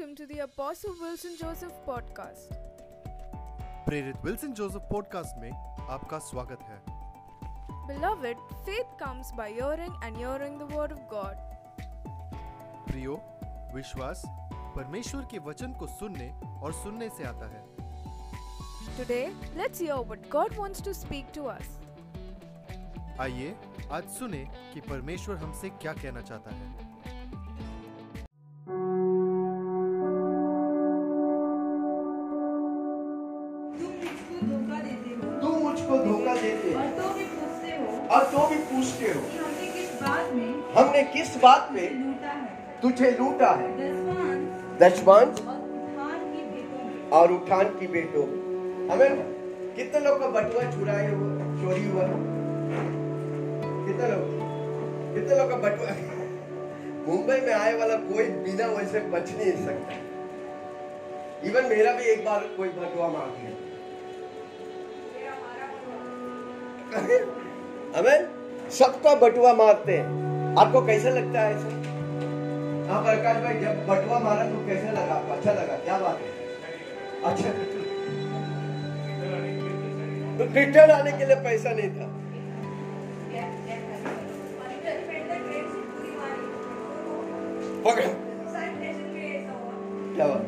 welcome to the Apostle Wilson Joseph podcast. प्रेरित Wilson Joseph podcast में आपका स्वागत है Beloved, faith comes by hearing and hearing the word of God. प्रियो विश्वास परमेश्वर के वचन को सुनने और सुनने से आता है Today, let's hear what God wants to speak to us. आइए आज सुने कि परमेश्वर हमसे क्या कहना चाहता है हमने किस बात में तुझे लूटा है। दशवंश और उठान की बेटो। हमें कितने लोग का बटुआ चुराए हुआ चोरी हुआ? कितने लोग? कितने लोग का बटुआ? मुंबई में आए वाला कोई बिना वैसे बच नहीं सकता। इवन मेरा भी एक बार कोई बटुआ मार दिया हमें सबका बटुआ मारते हैं। आपको कैसा लगता है ऐसा? हाँ प्रकाश भाई जब बटुआ मारा तो कैसा लगा? आपको अच्छा लगा? क्या बात है? अच्छा। तो रिटर्न आने के लिए पैसा नहीं था। पकड़ क्या बात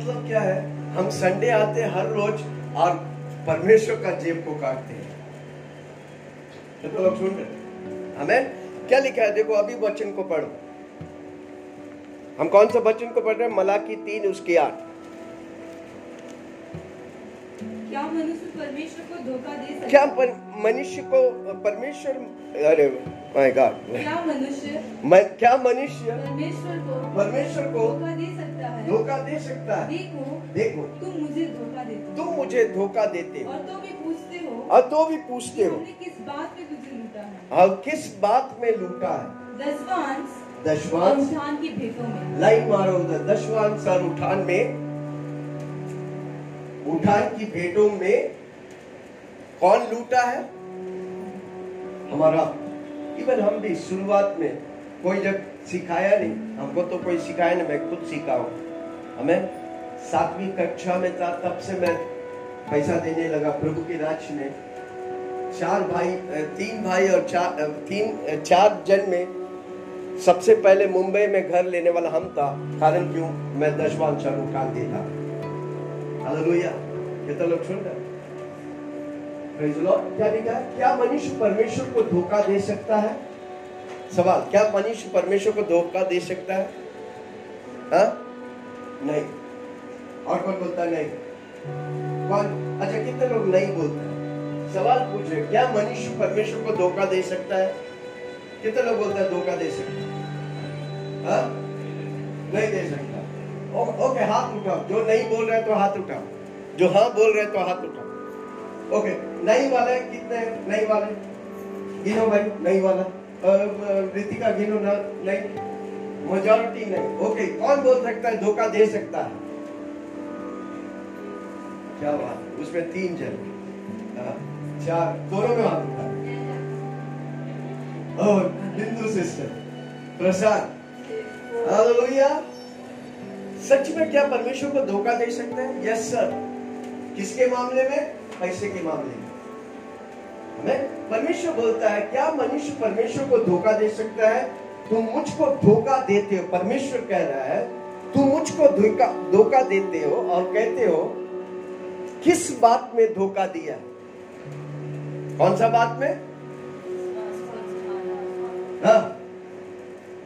मतलब क्या है? हम संडे आते हैं हर रोज और परमेश्वर का जेब को काटते हैं। तो लोग सुन रहे हमें क्या लिखा है? देखो अभी वचन को पढ़ो। हम कौन सा वचन को पढ़ रहे हैं? मलाकी तीन उसकी आठ। क्या मनुष्य परमेश्वर को धोखा दे सकता क्या पर, मनुष्य को परमेश्वर अरे माय गॉड क्या मनुष्य क्या मनुष्य परमेश्वर को परमेश्वर को धोखा दे सकता है। धोखा दे सकता है। देखो देखो। तुम मुझे धोखा देते हो। तुम मुझे धोखा देते हो। और तो भी पूछते हो और तो भी पूछते हो। किस बात में तुझे लूटा है? और किस बात में लूटा है? दसवांश दशवांश। उठान की भेंटों में। लाइन मारो उधर। दशवांश और उठान में उठान की भेंटों में कौन लूटा है? हमारा इवन हम भी शुरुआत में कोई जब सिखाया नहीं हमको तो कोई सिखाया नहीं मैं खुद सीखा हूँ हमें सातवीं कक्षा में था, तब से मैं पैसा देने लगा प्रभु के राज्य में। चार भाई तीन भाई और चार तीन चार जन में सबसे पहले मुंबई में घर लेने वाला हम था। कारण क्यों? मैं दशवान चार उठान देता हालेलुया कितना लोग सुन रहे. क्या लिखा क्या मनुष्य परमेश्वर को धोखा दे सकता है? सवाल, क्या मनुष्य परमेश्वर को धोखा दे सकता है? हाँ? नहीं। और कौन बोलता है नहीं? कौन? अच्छा कितने लोग नहीं बोलते हैं? सवाल पूछ रहे क्या मनुष्य परमेश्वर को धोखा दे सकता है? कितने लोग बोलते हैं धोखा दे सकता है? हाँ? नहीं दे सकता। ओ, ओके हाथ उठाओ। जो नहीं बोल रहे तो हाथ उठाओ। जो हाँ बोल रहे तो हाथ उठाओ। ओके नहीं वाले कितने? नहीं वाले? गिनो भाई नहीं वाला। रितिका गिनो ना नहीं। मेजोरिटी नहीं। ओके कौन बोल सकता है धोखा दे सकता है? क्या बात उसमें तीन जन। हाँ, चार दोनों में हाथ और बिंदु सिस्टर प्रसाद। हालेलुया। सच में क्या परमेश्वर को धोखा दे सकते हैं? यस सर किसके मामले में? पैसे के मामले में। हमें परमेश्वर बोलता है क्या मनुष्य परमेश्वर को धोखा दे सकता है? तुम मुझको धोखा देते हो परमेश्वर कह रहा है तुम मुझको धोखा धोखा देते हो और कहते हो किस बात में धोखा दिया? कौन सा बात में? हाँ।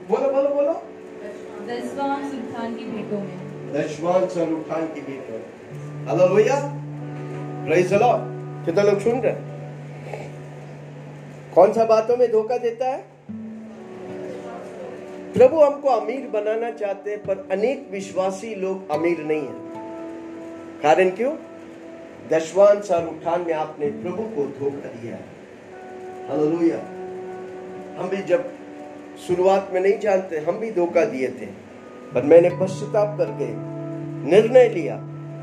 बोलो बोलो बोलो। दसवां सुल्तान की भेंटों में। दशवान उठान की बीट में। हालेलुया। प्रेज द लॉर्ड कितना लोग सुन रहे कौन सा बातों में धोखा देता है? प्रभु हमको अमीर बनाना चाहते हैं, पर अनेक विश्वासी लोग अमीर नहीं है। कारण क्यों? दशवान सर उठान में आपने प्रभु को धोखा दिया है। हालेलुया। हम भी जब शुरुआत में नहीं जानते, हम भी धोखा दिए थे, पर मैंने पश्चाताप करके निर्णय लिया,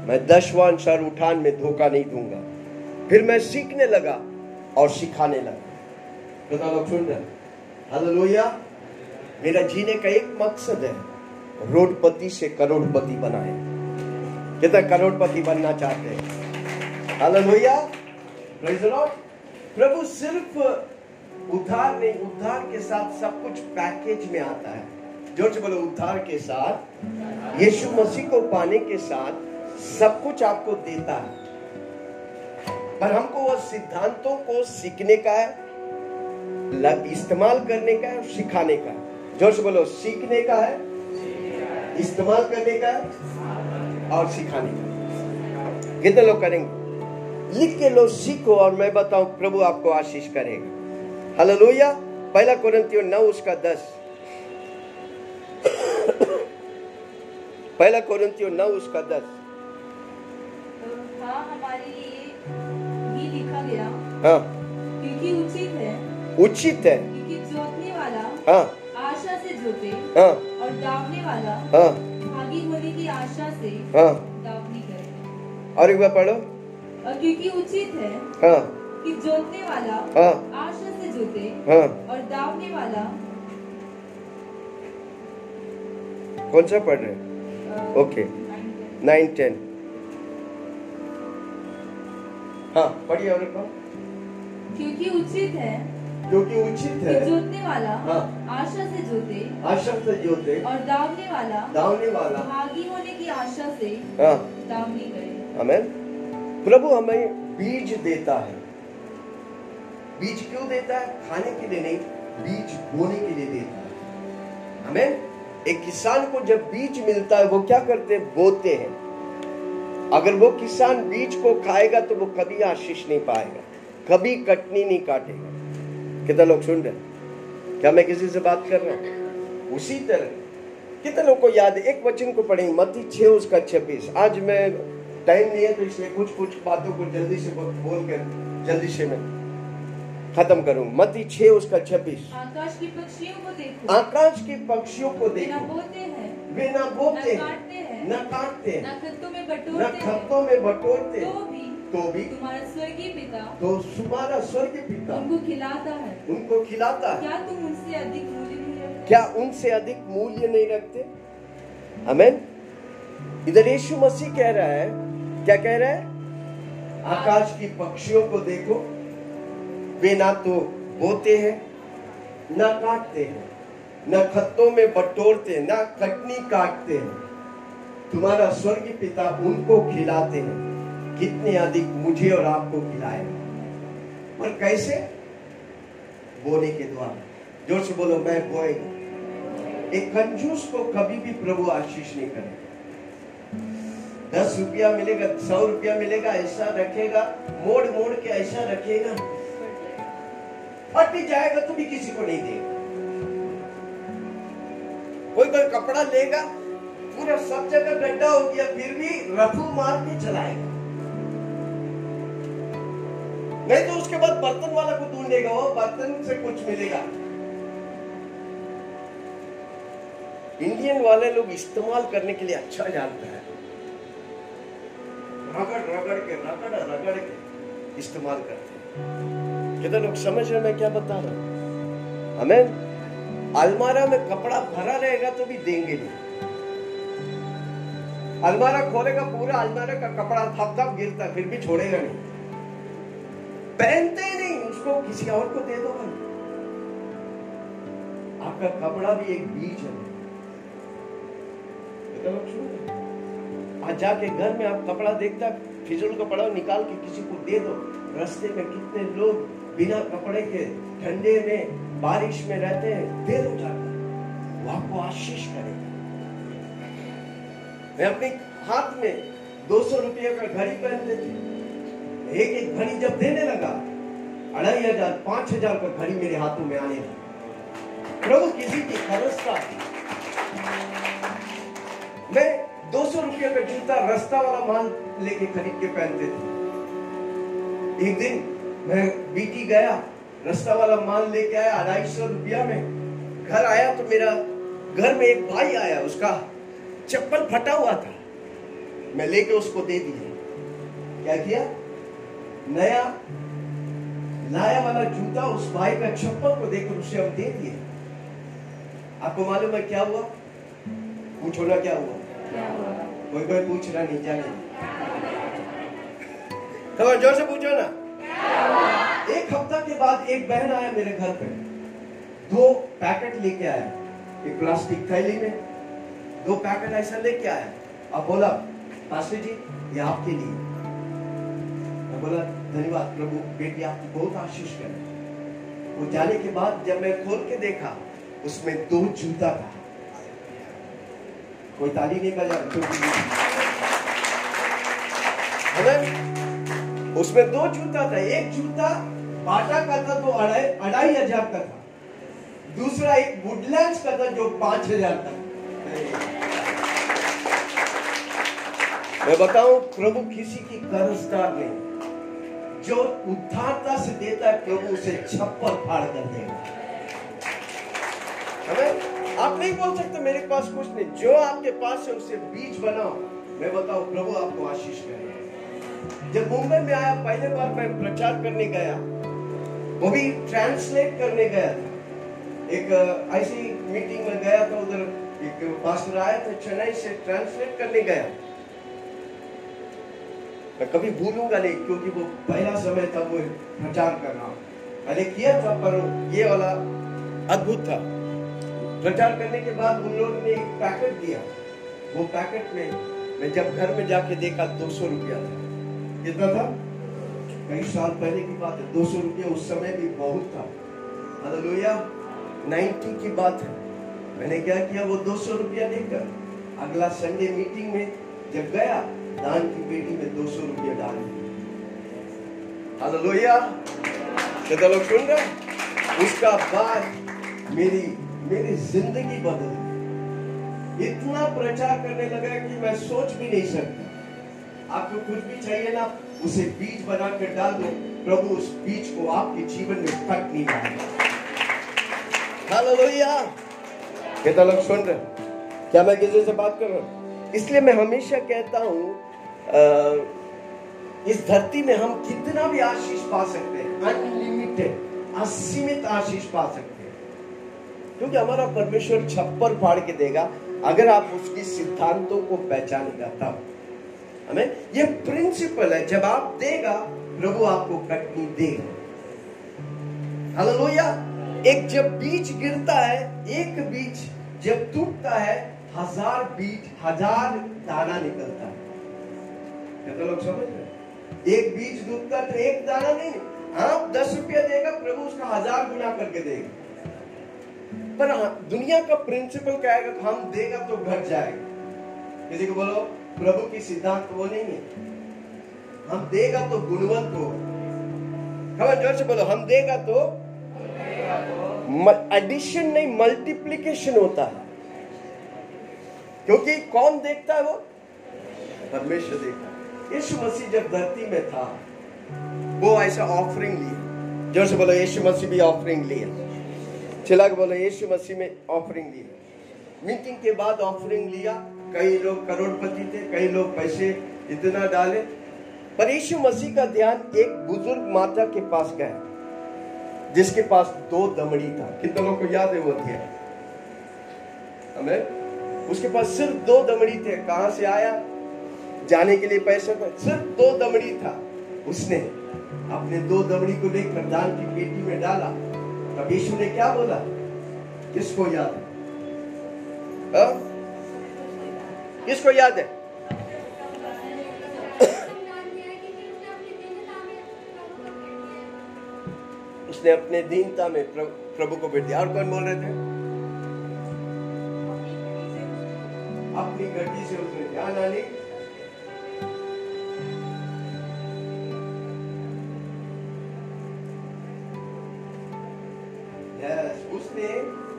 मैं दशवान सर उठान में धोखा नहीं दूँगा। फिर मैं सीखने लगा और सिखाने लोग। सुन रहे हालेलुया। मेरा जीने का एक मकसद है रोडपति से करोड़पति बनाए। कितना करोड़पति बनना चाहते हैं? प्रभु सिर्फ़ उद्धार नहीं, उद्धार के साथ सब कुछ पैकेज में आता है। से बोलो, उद्धार के साथ। यीशु मसीह को पाने के साथ सब कुछ आपको देता है। पर हमको वो सिद्धांतों को सीखने का है इस्तेमाल करने का है सिखाने का है। ज़ोर से बोलो सीखने का है इस्तेमाल करने का है और सिखाने का। कितने लोग करेंगे? लिख के लो सीखो और मैं बताऊँ प्रभु आपको आशीष करेगा। हालेलुया। पहला कोरिन्थियों नौ उसका दस। पहला कोरिन्थियों नौ उसका दस। हाँ हमारे लिए लिखा गया। हाँ। क्योंकि उचित है। उचित है। क्योंकि जोतने वाला हाँ। हाँ। और दावने वाला हाँ। भागी होने की आशा से हाँ। दावनी करे और एक बार पढ़ो। और क्योंकि उचित है हाँ। कि जोतने वाला हाँ। आशा से जोते हाँ। और दावने वाला कौन सा पढ़ रहे ओके। Nine ten. हाँ पढ़िए और एक बार। क्योंकि उचित है क्योंकि उचित है। जोतने वाला हाँ। आशा से जोते आशा से जोते और दावने वाला दावने वाला। भागी होने की आशा से हाँ। दावनी करे आमेन। प्रभु हमें बीज देता है। बीज क्यों देता है? खाने के लिए नहीं बीज बोने के लिए देता है। आमेन। एक किसान को जब बीज मिलता है वो क्या करते हैं? बोते हैं। अगर वो किसान बीज को खाएगा तो वो कभी आशीष नहीं पाएगा कभी कटनी नहीं काटेगा। कितना लोग सुन रहे हैं? क्या मैं किसी से बात कर रहा हूँ? उसी तरह। कितने लोग को याद है? एक वचन को पढ़ेंगे मत्ती छह उसका छब्बीस। आज मैं टाइम नहीं है तो इसलिए कुछ कुछ बातों को जल्दी से बोल कर जल्दी से मैं खत्म करूँ। मत्ती छह उसका छब्बीस। आकाश की पक्षियों को देखो। आकाश के पक्षियों को वे न बोते हैं। वे न बोते हैं। न काटते हैं। न खत्तों में बटोरते हैं। खत्तों में बटोरते तो भी तो भी तुम्हारा स्वर्गीय पिता तो तुम्हारा स्वर्ग पिता उनको खिलाता है। उनको खिलाता है। क्या तुम उनसे अधिक मूल्य नहीं रखते? क्या उनसे अधिक मूल्य नहीं रखते? अमेन इधर यीशु मसीह कह रहा है क्या कह रहा है? आकाश की पक्षियों को देखो वे ना तो बोते हैं ना काटते हैं न खत्तों में बटोरते ना कटनी काटते हैं। तुम्हारा स्वर्गीय पिता उनको खिलाते हैं। कितने अधिक मुझे और आपको खिलाएगा और कैसे? बोने के द्वारा। ज़ोर से बोलो, मैं बोएगा एक कंजूस को कभी भी प्रभु आशीष नहीं करेगा। दस रुपया मिलेगा, सौ रुपया मिलेगा, ऐसा रखेगा, मोड़ मोड़ के ऐसा रखेगा। फट जाएगा तो भी किसी को नहीं देगा। कोई कोई कपड़ा लेगा, पूरा सब जगह गड्ढा हो गया, फिर भी रफू मार के चलाएगा। नहीं तो उसके बाद बर्तन वाला को ढूंढेगा, वो बर्तन से कुछ मिलेगा। इंडियन वाले लोग इस्तेमाल करने के लिए अच्छा जानते हैं। रगड़ रगड़ के, रगड़ रगड़ के इस्तेमाल करते हैं। कितने लोग समझ रहे मैं क्या बता रहा हूँ? हमें अलमारा में कपड़ा भरा रहेगा तो भी देंगे नहीं। अलमारा खोलेगा, पूरा अलमारा का कपड़ा थप थप गिरता फिर भी छोड़ेगा नहीं। पहनते ही नहीं, उसको किसी और को दे दो भाई आपका कपड़ा भी एक बीज है। हैं? आज जाके घर में आप कपड़ा देखता, फिजूल कपड़ा निकाल के किसी को दे दो। रास्ते में कितने लोग बिना कपड़े के, ठंडे में, बारिश में रहते हैं दिल उठाता वो आपको आशीष करेगा। मैं अपने हाथ में दो सौ रुपये का घड़ी पहन पहनते थे एक एक घड़ी जब देने लगा, अढ़ाई हज़ार, पाँच हज़ार का घड़ी मेरे हाथों में आने लगा। प्रभु किसी की खरसता मैं दो सौ रुपये का जूता रास्ता वाला माल लेके खरीद के पहनते थे। एक दिन मैं बीटी गया, रास्ता वाला माल लेके आया, अढ़ाई सौ रुपया में। घर आया तो मेरा घर में एक भाई आया, उसका चप्पल फटा हुआ था। मैं लेके उसको दे दिया। क्या किया? नया लाया वाला जूता उस भाई का चप्पल को देखकर उसे हम दे दिए। आपको मालूम है क्या हुआ? पूछो ना क्या हुआ? कोई कोई पूछ रहा नहीं जाने खबर ज़ोर से पूछो ना। एक हफ़्ता के बाद एक बहन आया मेरे घर पे। दो पैकेट लेके आया। एक प्लास्टिक थैली में। दो पैकेट ऐसा लेके आया। अब बोला पास्टर जी ये आपके लिए। बोला, धन्यवाद प्रभु बेटी आपको बहुत आशीष करे वो जाने के बाद जब मैं खोल के देखा, उसमें दो जूता था। कोई ताली नहीं बजा हमें उसमें दो जूता था। एक जूता बाटा का था तो अढ़ाई अढ़ाई हज़ार का था। दूसरा एक वुडलैंड्स का था, जो पाँच हज़ार का। मैं बताऊँ, प्रभु किसी की कर्जदार नहीं। जो उद्धारता से देता है प्रभु उसे छप्पर फाड़ कर देगा। हमें आप नहीं बोल सकते मेरे पास कुछ नहीं। जो आपके पास है, उसे बीज बनाओ। मैं बताऊँ, प्रभु आपको आशीष करे जब मुंबई में आया, पहले बार मैं प्रचार करने गया। वो भी ट्रांसलेट करने गया था। एक ऐसी मीटिंग में गया था उधर। एक पास्टर आया था, चेन्नई से ट्रांसलेट करने गया। मैं कभी भूलूँगा नहीं, क्योंकि वो पहला समय था वो प्रचार करना मैंने किया था, पर ये वाला अद्भुत था। प्रचार करने के बाद उन लोगों ने एक पैकेट दिया। वो पैकेट में मैं जब घर में जाके देखा, दो सौ रुपया था। कितना था? कई साल पहले की बात है, दो सौ रुपया उस समय भी बहुत था। हालेलुया 90 की बात है। मैंने क्या किया, वो दो सौ रुपया लेकर अगला संडे मीटिंग में जब गया दान की पेटी में दो सौ रुपया डाल हालेलुया। कितना लोग सुन रहे उसका बाद मेरी मेरी ज़िंदगी बदल इतना प्रचार करने लगा कि मैं सोच भी नहीं सकता। आपको कुछ भी चाहिए ना, उसे बीज बना कर डाल दो। प्रभु, उस बीज को आपके जीवन में कट नहीं डालेगा हालेलुया। कितना लोग सुन रहे क्या मैं किसी से बात कर रहा हूँ? इसलिए मैं हमेशा कहता हूँ इस धरती में हम कितना भी आशीष पा सकते हैं अनलिमिटेड असीमित आशीष पा सकते हैं। क्योंकि हमारा परमेश्वर छप्पर फाड़ के देगा, अगर आप उसके सिद्धांतों को पहचानेगा तब हमें ये प्रिंसिपल है, जब आप देगा, प्रभु आपको कटनी देगा। एक जब बीज गिरता है, एक बीज जब टूटता है हज़ार बीज हज़ार दाना निकलता है। कितने लोग समझ रहे एक बीज डूबता तो एक दाना नहीं आप दस रुपया देगा प्रभु उसका हज़ार गुना करके देगा। पर दुनिया का प्रिंसिपल क्या है हम देगा तो घट जाएगा। किसी को बोलो प्रभु की सिद्धांत वो नहीं है। हम देगा तो गुणवंत हो। खबर ज़ोर से बोलो हम देगा तो एडिशन नहीं मल्टीप्लीकेशन होता है। क्योंकि कौन देखता है वो? परमेश्वर देखता है। यीशु मसीह जब धरती में था वो ऐसा ऑफरिंग लिए। ज़ोर से बोलो यीशु मसीह भी ऑफरिंग लिए। चिल्ला के बोलो यीशु मसीह में ऑफरिंग लिए। मीटिंग के बाद ऑफरिंग लिया। कई लोग करोड़पति थे कई लोग पैसे इतना डाले। पर यीशु मसीह का ध्यान एक बुज़ुर्ग माता के पास गया जिसके पास दो दमड़ी था। कितने लोगों को याद है वो थे हमें उसके पास सिर्फ़ दो दमड़ी थे। कहा से आया? जाने के लिए पैसे पर। सिर्फ़ दो दमड़ी था। उसने अपने दो दमड़ी को लेकर दान की पेटी में डाला। तब यीशु ने क्या बोला? किसको याद है? हाँ? किसको याद है? उसने अपने दीनता में प्रभु को बैठ दिया और कौन बोल रहे थे? अपनी गड्डी से उसने ध्यान आने। उसने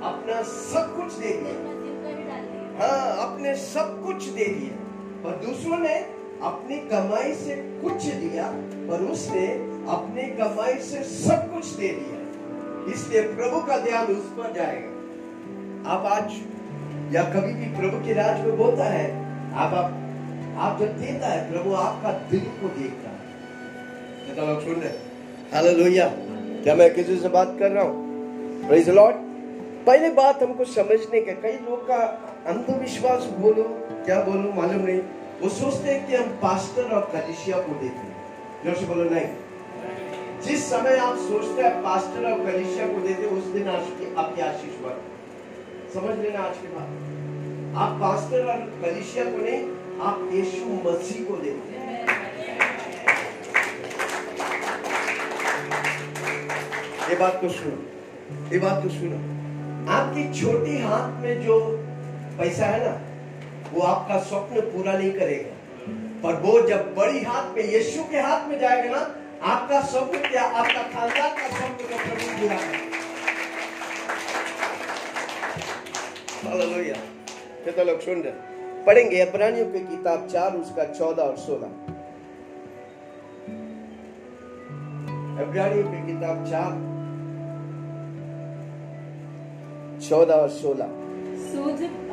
अपना सब कुछ दे दिया। हाँ अपने सब कुछ दे दिया। और दूसरों ने अपनी कमाई से कुछ दिया पर उसने अपनी कमाई से सब कुछ दे दिया। इसलिए प्रभु का ध्यान उस पर जाएगा। आप आज या कभी भी प्रभु के राज में बोलता है, आप आप आप जब देता है, प्रभु आपका दिल को देखता है। कितना लोग सुन रहे हालेलुया। क्या मैं किसी से बात कर रहा हूँ? प्रेज लॉर्ड पहले बात हमको समझने का, कई लोग का अंधविश्वास बोलो, क्या बोलो, मालूम नहीं। वो सोचते हैं कि हम पास्टर और कलिशिया को हैं। ज़ोर से बोलो, नहीं। जिस समय आप सोचते हैं पास्टर और कलिशिया को देते उस दिन आपकी आशीष बढ़ समझ लेना आज के बाद आप पास्टर और कलिशिया को नहीं आप यीशु मसीह को हैं ये बात को सुनो, ये बात को सुनो। आपकी छोटी हाथ में जो पैसा है ना, वो आपका स्वप्न पूरा नहीं करेगा। पर वो जब बड़ी हाथ में, यीशु के हाथ में जाएगा ना, आपका स्वप्न क्या? आपका खानदान का स्वप्न प्रभु पूरा हालेलुया लोग सुन रहे पढ़ेंगे अब्रानियों की किताब चार उसका चौदह और सोलह अब्रानियों की किताब चार चौदह और सोलह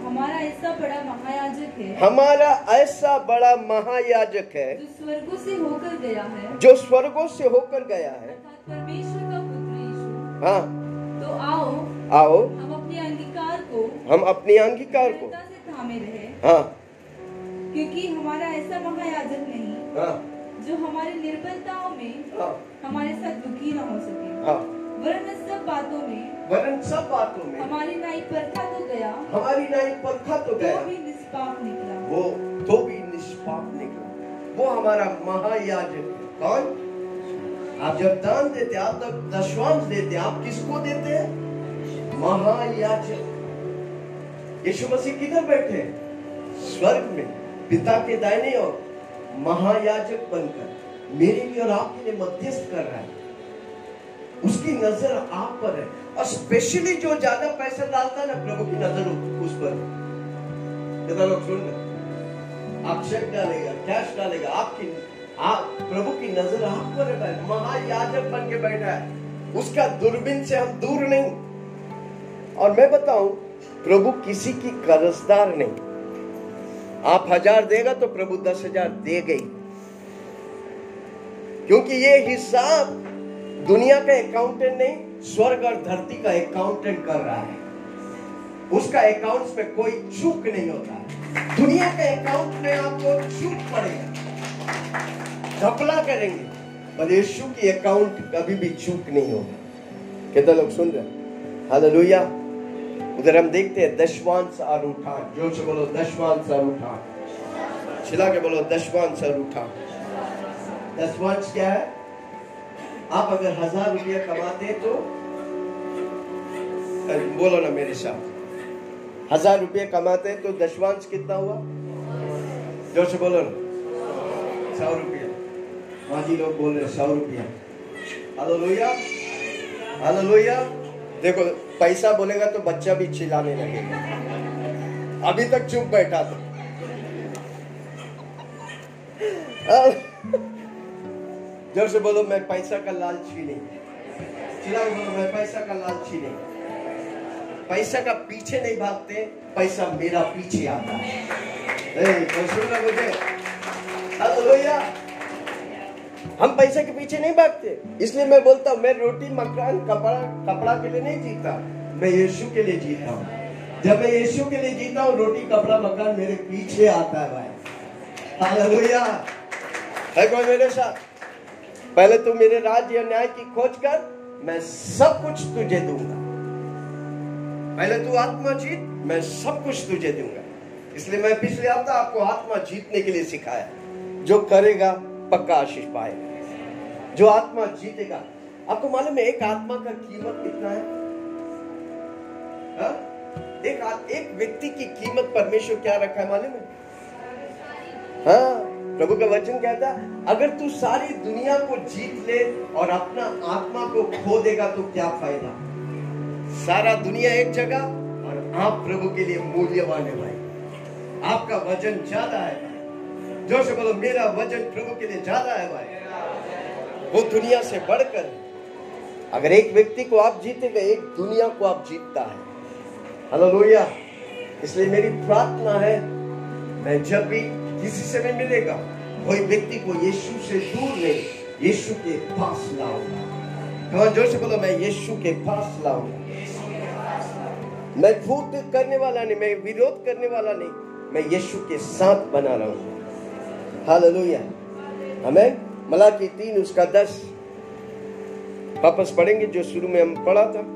हमारा ऐसा बड़ा महायाजक है हमारा ऐसा बड़ा महायाजक है जो स्वर्गों से होकर गया है जो स्वर्गों से होकर गया है परमेश्वर का पुत्र हाँ तो आओ आओ हम अपने अंगीकार को। हाँ। क्योंकि हमारा ऐसा महायाजक नहीं हाँ। जो हमारी निर्बलताओं में हाँ। हमारे साथ दुखी न हो सके। हाँ। वरन सब बातों में वरन सब बातों में हमारी नाई परखा तो गया हमारी नाई परखा तो तो गया भी निष्पाप निकला। वो तो भी निष्पाप निकला। वो हमारा महायाजक है। कौन? आप जब दान देते आप तब दशवांश देते आप किसको देते हैं? महायाजक। यीशु मसीह किधर बैठे हैं? स्वर्ग में, पिता के दाहिने और महायाजक बनकर, मेरे लिए और आपके लिए मध्यस्थ कर रहा है उसकी नज़र आप पर है, और स्पेशली जो ज़्यादा पैसा डालता है ना, प्रभु की नज़र उस पर। कितना लोग सुन रहे आप चेक डालेगा कैश डालेगा, आपकी, आप, प्रभु की नज़र आप पर है। महायाजक बन के बैठा है उसका दूरबीन से हम दूर नहीं और मैं बताऊँ प्रभु किसी की कर्जदार नहीं। आप हज़ार देगा तो प्रभु दस हज़ार दे गई। क्योंकि ये हिसाब दुनिया का अकाउंटेंट नहीं, स्वर्ग और धरती का अकाउंटेंट कर रहा है। उसका अकाउंट्स में कोई चूक नहीं होता। दुनिया के अकाउंट में आपको चूक पड़ेगा। घपला करेंगे, पर यीशु की अकाउंट कभी भी चूक नहीं होगा। कितना लोग सुन रहे हालेलुया उधर हम देखते हैं दशवांश और उठान ज़ोर से बोलो दशवांश और उठान चिल्ला के बोलो दशवांश उठान दशवांश क्या है? आप अगर हज़ार रुपया कमाते तो बोलो ना मेरे साथ। हज़ार रुपये कमाते हैं तो दशवांश कितना हुआ? ज़ोर से बोलो ना। सौ रुपया। माजी लोग बोल रहे सौ रुपया। हालेलुया। हालेलुया। देखो पैसा बोलेगा तो बच्चा भी चिल्लाने लगेगा। अभी तक चुप बैठा था। ज़ोर से बोलो मैं पैसा का लालची नहीं चिल्ला बोलो मैं पैसा का लालची नहीं पैसा का पीछे नहीं भागते पैसा मेरा पीछे आता है। ए, मुझे? हम पैसे के पीछे नहीं भागते। इसलिए मैं बोलता हूँ, मैं रोटी, मकान, कपड़ा कपड़ा के लिए नहीं जीता। मैं यीशु के लिए जीता हूँ। जब मैं यीशु के लिए जीता हूँ, रोटी, कपड़ा, मकान मेरे पीछे आता है भाई। हालेलुया। है कोई मेरे साथ? पहले तू मेरे राज्य न्याय की खोज कर, मैं सब कुछ तुझे दूँगा। पहले तू आत्मा जीत, मैं सब कुछ तुझे दूँगा। इसलिए मैं पिछले हफ़्ता आपको आत्मा जीतने के लिए सिखाया। जो करेगा पक्का आशीष पाएगा जो आत्मा जीतेगा। आपको मालूम है, एक आत्मा का कीमत कितना है? हा? एक एक व्यक्ति की कीमत परमेश्वर क्या रखा है मालूम है? हाँ प्रभु का वचन कहता है अगर तू सारी दुनिया को जीत ले और अपना आत्मा को खो देगा तो क्या फ़ायदा? सारा दुनिया एक जगह, और आप प्रभु के लिए मूल्यवान है भाई। आपका वज़न ज़्यादा है। भाई जो से बोलो, मेरा वज़न प्रभु के लिए ज़्यादा है भाई। वो दुनिया से बढ़कर, अगर एक व्यक्ति को आप जीतेगा, एक दुनिया को आप जीतता है। हालेलुया इसलिए मेरी प्रार्थना है, मैं जब भी किसी से भी मिलेगा, कोई व्यक्ति को यीशु से दूर नहीं, यीशु के पास लाऊँगा। कहा ज़ोर से बोलो, मैं यीशु के पास लाऊँगा। मैं फूट करने वाला नहीं, मैं विरोध करने वाला नहीं, मैं यीशु के साथ बना रहा रहूँगा। हालेलुया हमें मलाकी तीन उसका दस वापस पढ़ेंगे जो शुरू में हम पढ़ा था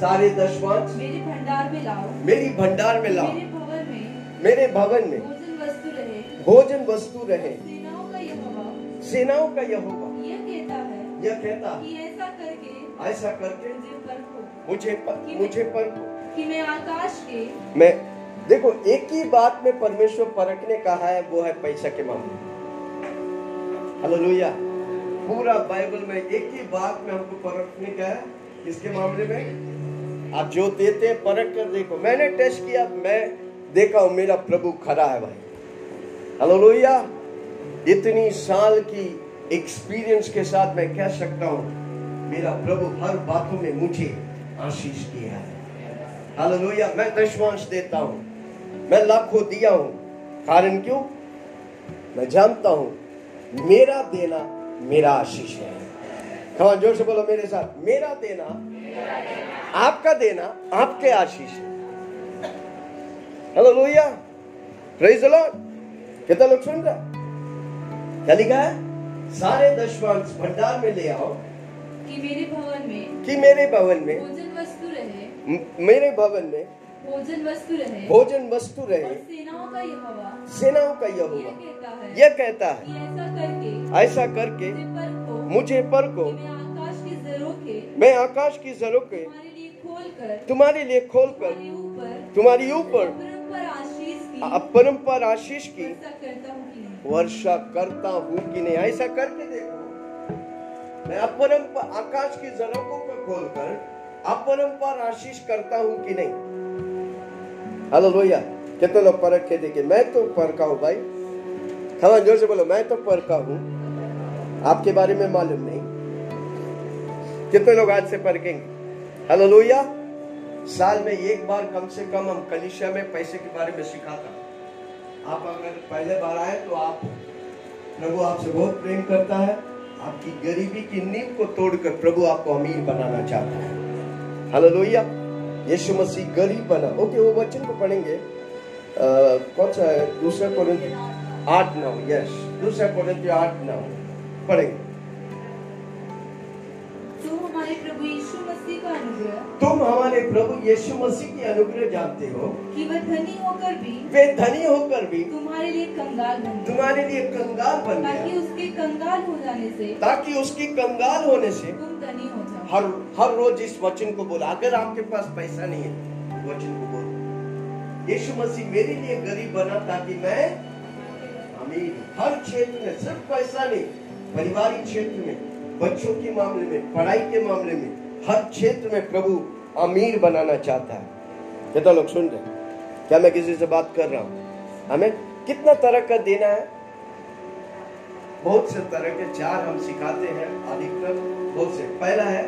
सारे दशवांश मेरे भंडार में लाओ। मेरी भंडार में लाओ। मेरे भवन में मेरे भवन में भोजन वस्तु रहे। भोजन वस्तु रहे। सेनाओं का यहोवा। सेनाओं का यहोवा। यह कहता है यह कहता कि ऐसा करके ऐसा करके मुझे पर, मुझे पर कि मैं आकाश के मैं देखो एक ही बात में परमेश्वर परखने कहा है वो है पैसा के मामले। हालेलुया पूरा बाइबल में एक ही बात में हमको परखने का है किसके मामले में? आप जो देते हैं परख कर देखो। मैंने टेस्ट किया मैं देखा हूँ मेरा प्रभु खरा है भाई। हालेलुया इतनी साल की एक्सपीरियंस के साथ मैं कह सकता हूँ मेरा प्रभु हर बातों में मुझे आशीष किया है। हालेलुया। मैं दशवांश देता हूँ। मैं लाखों दिया हूँ। कारण क्यों? मैं जानता हूँ। मेरा देना मेरा आशीष है। हाँ ज़ोर से बोलो मेरे साथ। मेरा देना आपका देना आपके आशीष है। हालेलुया। प्रेज द लॉर्ड कितना लोग सुन रहे क्या लिखा है? सारे दशवांश भंडार में ले आओ। कि मेरे भवन में कि मेरे भवन में मेरे भवन में भोजन वस्तु रहे। भोजन वस्तु रहे। सेनाओं का यहोवा सेनाओं का यह कहता है यह कहता है। ऐसा करके ऐसा करके मुझे पर को मैं आकाश की जरों के तुम्हारे लिए खोल कर तुम्हारे ऊपर परम्पर आशीष की वर्षा करता हूँ कि नहीं। वर्षा करता हूँ कि नहीं। ऐसा करके देखो। मैं अपरंपर आकाश की जरों को खोलकर अपरंपर आशीष करता हूँ कि नहीं? हेलो लोहिया कितने लोग परख के देखे मैं तो परखा हूँ भाई। खबर ज़ोर से बोलो, मैं तो परखा हूँ। आपके बारे में मालूम नहीं। कितने लोग आज से परखेंगे? हेलो लोहिया साल में एक बार कम से कम हम कलिशा में पैसे के बारे में सिखाता आप अगर पहले बार आए तो आप, प्रभु आपसे बहुत प्रेम करता है। आपकी गरीबी की नींव को तोड़कर प्रभु आपको अमीर बनाना चाहता है। हालेलुया यीशु मसीह गरीब बना। ओके वो वचन को पढ़ेंगे। कौन सा है? दूसरा कोरिन्थी आठ नौ यस दूसरा कोरिन्थी आठ नौ। पढ़ेंगे। तो हमारे प्रभु यीशु मसीह का अनुग्रह तुम हमारे प्रभु यीशु मसीह की अनुग्रह जानते हो। कि वह धनी होकर भी वे धनी होकर भी तुम्हारे लिए कंगाल बन तुम्हारे लिए कंगाल बन ताकि उसके कंगाल हो जाने से ताकि उसकी कंगाल होने से तुम धनी हो हर हर रोज इस वचन को बोला। अगर आपके पास पैसा नहीं है वचन को बोलो। यीशु मसीह मेरे लिए गरीब बना ताकि मैं अमीर हर क्षेत्र में सिर्फ़ पैसा नहीं, पारिवारिक क्षेत्र में, बच्चों के मामले में, पढ़ाई के मामले में, हर क्षेत्र में प्रभु अमीर बनाना चाहता है। कितना लोग सुन रहे? क्या मैं किसी से बात कर रहा हूँ? हमें कितना तरह का देना है? बहुत से तरह के चार हम सिखाते हैं अधिकतर, बहुत से। पहला है,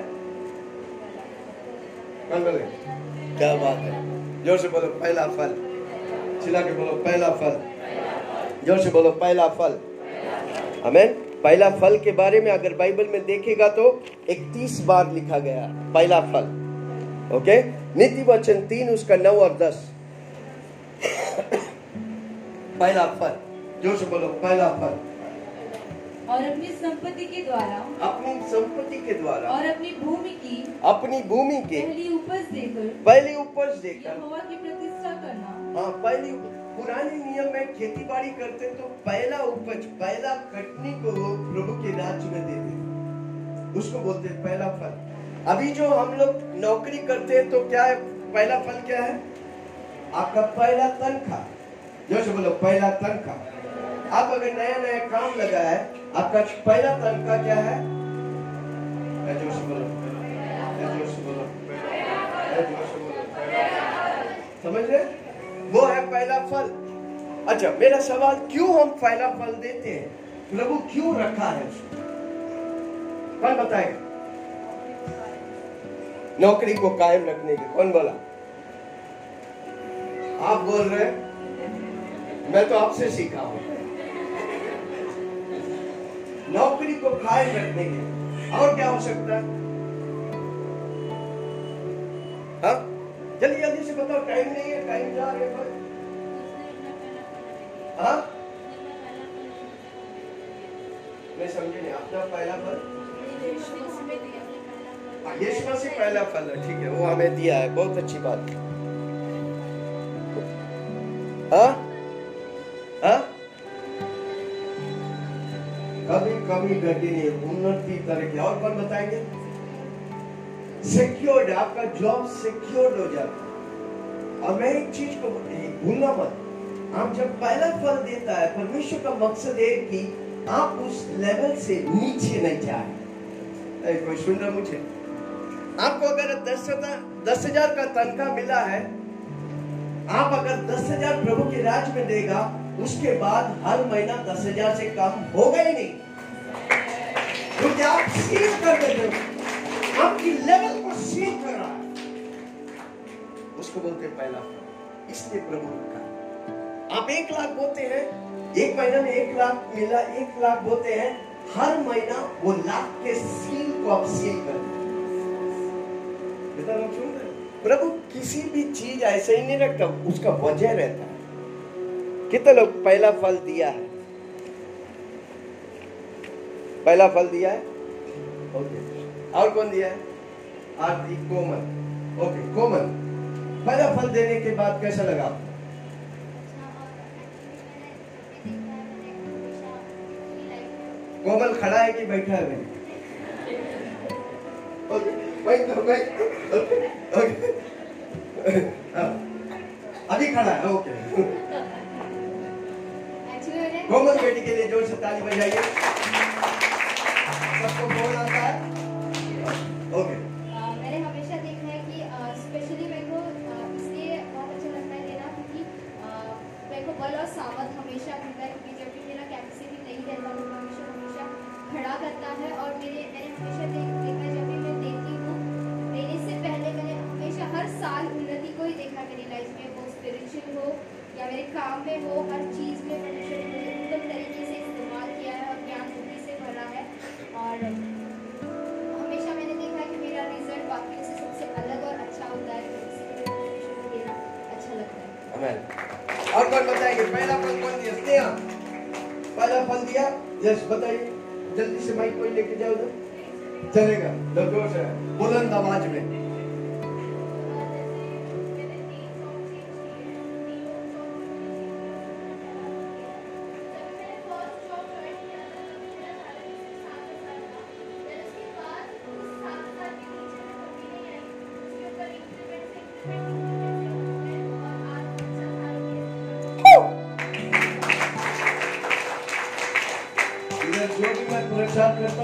कौन बोले? क्या बात है। ज़ोर से बोलो, पहला फल। चिल्ला के बोलो, पहला फल। ज़ोर से बोलो, पहला फल। हमें पहला फल के बारे में अगर बाइबल में देखेगा तो इकतीस बार लिखा गया, पहला फल। ओके? नीति वचन तीन, उसका नौ और दस। पहला फल। ज़ोर से बोलो, पहला फल। और अपनी संपत्ति के द्वारा अपनी संपत्ति के द्वारा और अपनी भूमि की अपनी भूमि के पहली उपज देकर पहली उपज देकर यहोवा की प्रतिष्ठा करना। हाँ पहली पुराने नियम में खेती बाड़ी करते तो पहला उपज पहला कटनी को वो प्रभु के राज्य में देते। उसको बोलते पहला फल। अभी जो हम लोग नौकरी करते हैं तो क्या है? पहला फल क्या है? आपका पहला तनखा। जो बोलो पहला तनखा। आप अगर नया नया काम लगा है आपका पहला तनख्वाह क्या है? समझ रहे? वो है पहला फल। अच्छा मेरा सवाल, क्यों हम पहला फल देते हैं? प्रभु क्यों रखा है उसको कौन बताएगा? नौकरी को कायम रखने के कौन बोला? आप बोल रहे मैं तो आपसे सीखा हूँ। नौकरी को कायम रखने के और क्या हो सकता है? हाँ? जल्दी जल्दी से बताओ टाइम नहीं है टाइम जा रहे हैं। हाँ? मैं समझे नहीं अपना पहला फल? हाँ, यीशु मसीह पहला फल है ठीक है वो हमें दिया है बहुत अच्छी बात। हाँ हाँ? कभी घटी नहीं उन्नति तरह की और कौन बताएँगे? सिक्योर्ड आपका जॉब सिक्योर्ड हो जाता है। और मैं एक चीज़ को भूलना मत। आप जब पहला फल देता है, परमेश्वर का मकसद है कि आप उस लेवल से नीचे नहीं जाए। कोई सुन रहा मुझे? आपको अगर दस हज़ार दस हज़ार का तनख्वाह मिला है, आप अगर दस हज़ार प्रभु के राज में देगा, उसके बाद हर महीना दस हज़ार से कम होगा ही नहीं। क्योंकि आप सील कर देते हो। आपकी लेवल को सील कर रहा है। उसको बोलते हैं पहला इसलिए प्रभु रखा आप एक लाख बोलते हैं, एक महीना में एक लाख, मिला एक लाख बोलते हैं, हर महीना वो लाख के सील को आप सील कर देते प्रभु किसी भी चीज़ ऐसे ही नहीं रखता, उसका वजह रहता है। कितने लोग पहला फल दिया है? पहला फल दिया है। ओके और कौन दिया है? आरती कोमल। ओके कोमल। पहला फल देने के बाद कैसा लगा आपको? कोमल खड़ा है कि बैठा है भाई वही तो हाँ, अभी खड़ा है ओके कोमल बेटी के लिए ज़ोर से ताली बजाइए। सबको बोल आता है ओके मैंने हमेशा देखा है कि स्पेशली मेरे को इसलिए बहुत अच्छा लगता है देना क्योंकि मेरे को बल और सामर्थ हमेशा मिलता है क्योंकि जब भी मेरा कैपेसिटी नहीं रहता वो हमेशा हमेशा खड़ा करता है और मेरे मैंने हमेशा देख देखा है जब भी मैं देती हूँ देने से पहले मैंने हमेशा हर साल उन्नति को ही देखा मेरी लाइफ में वो स्पिरिचुअल हो या मेरे काम में हो हर चीज़ और हमेशा मैंने देखा कि मेरा रिज़ल्ट बाकी से सबसे अलग और अच्छा होता है तो अच्छा लगता है। और कौन बताएँगे? पहला फल कौन दिया? स्नेहा। पहला फल दिया? यस बताइए। जल्दी से माइक कोई लेके जाओ उधर। चलेगा। लो ज़ोर से बुलंद आवाज़ में।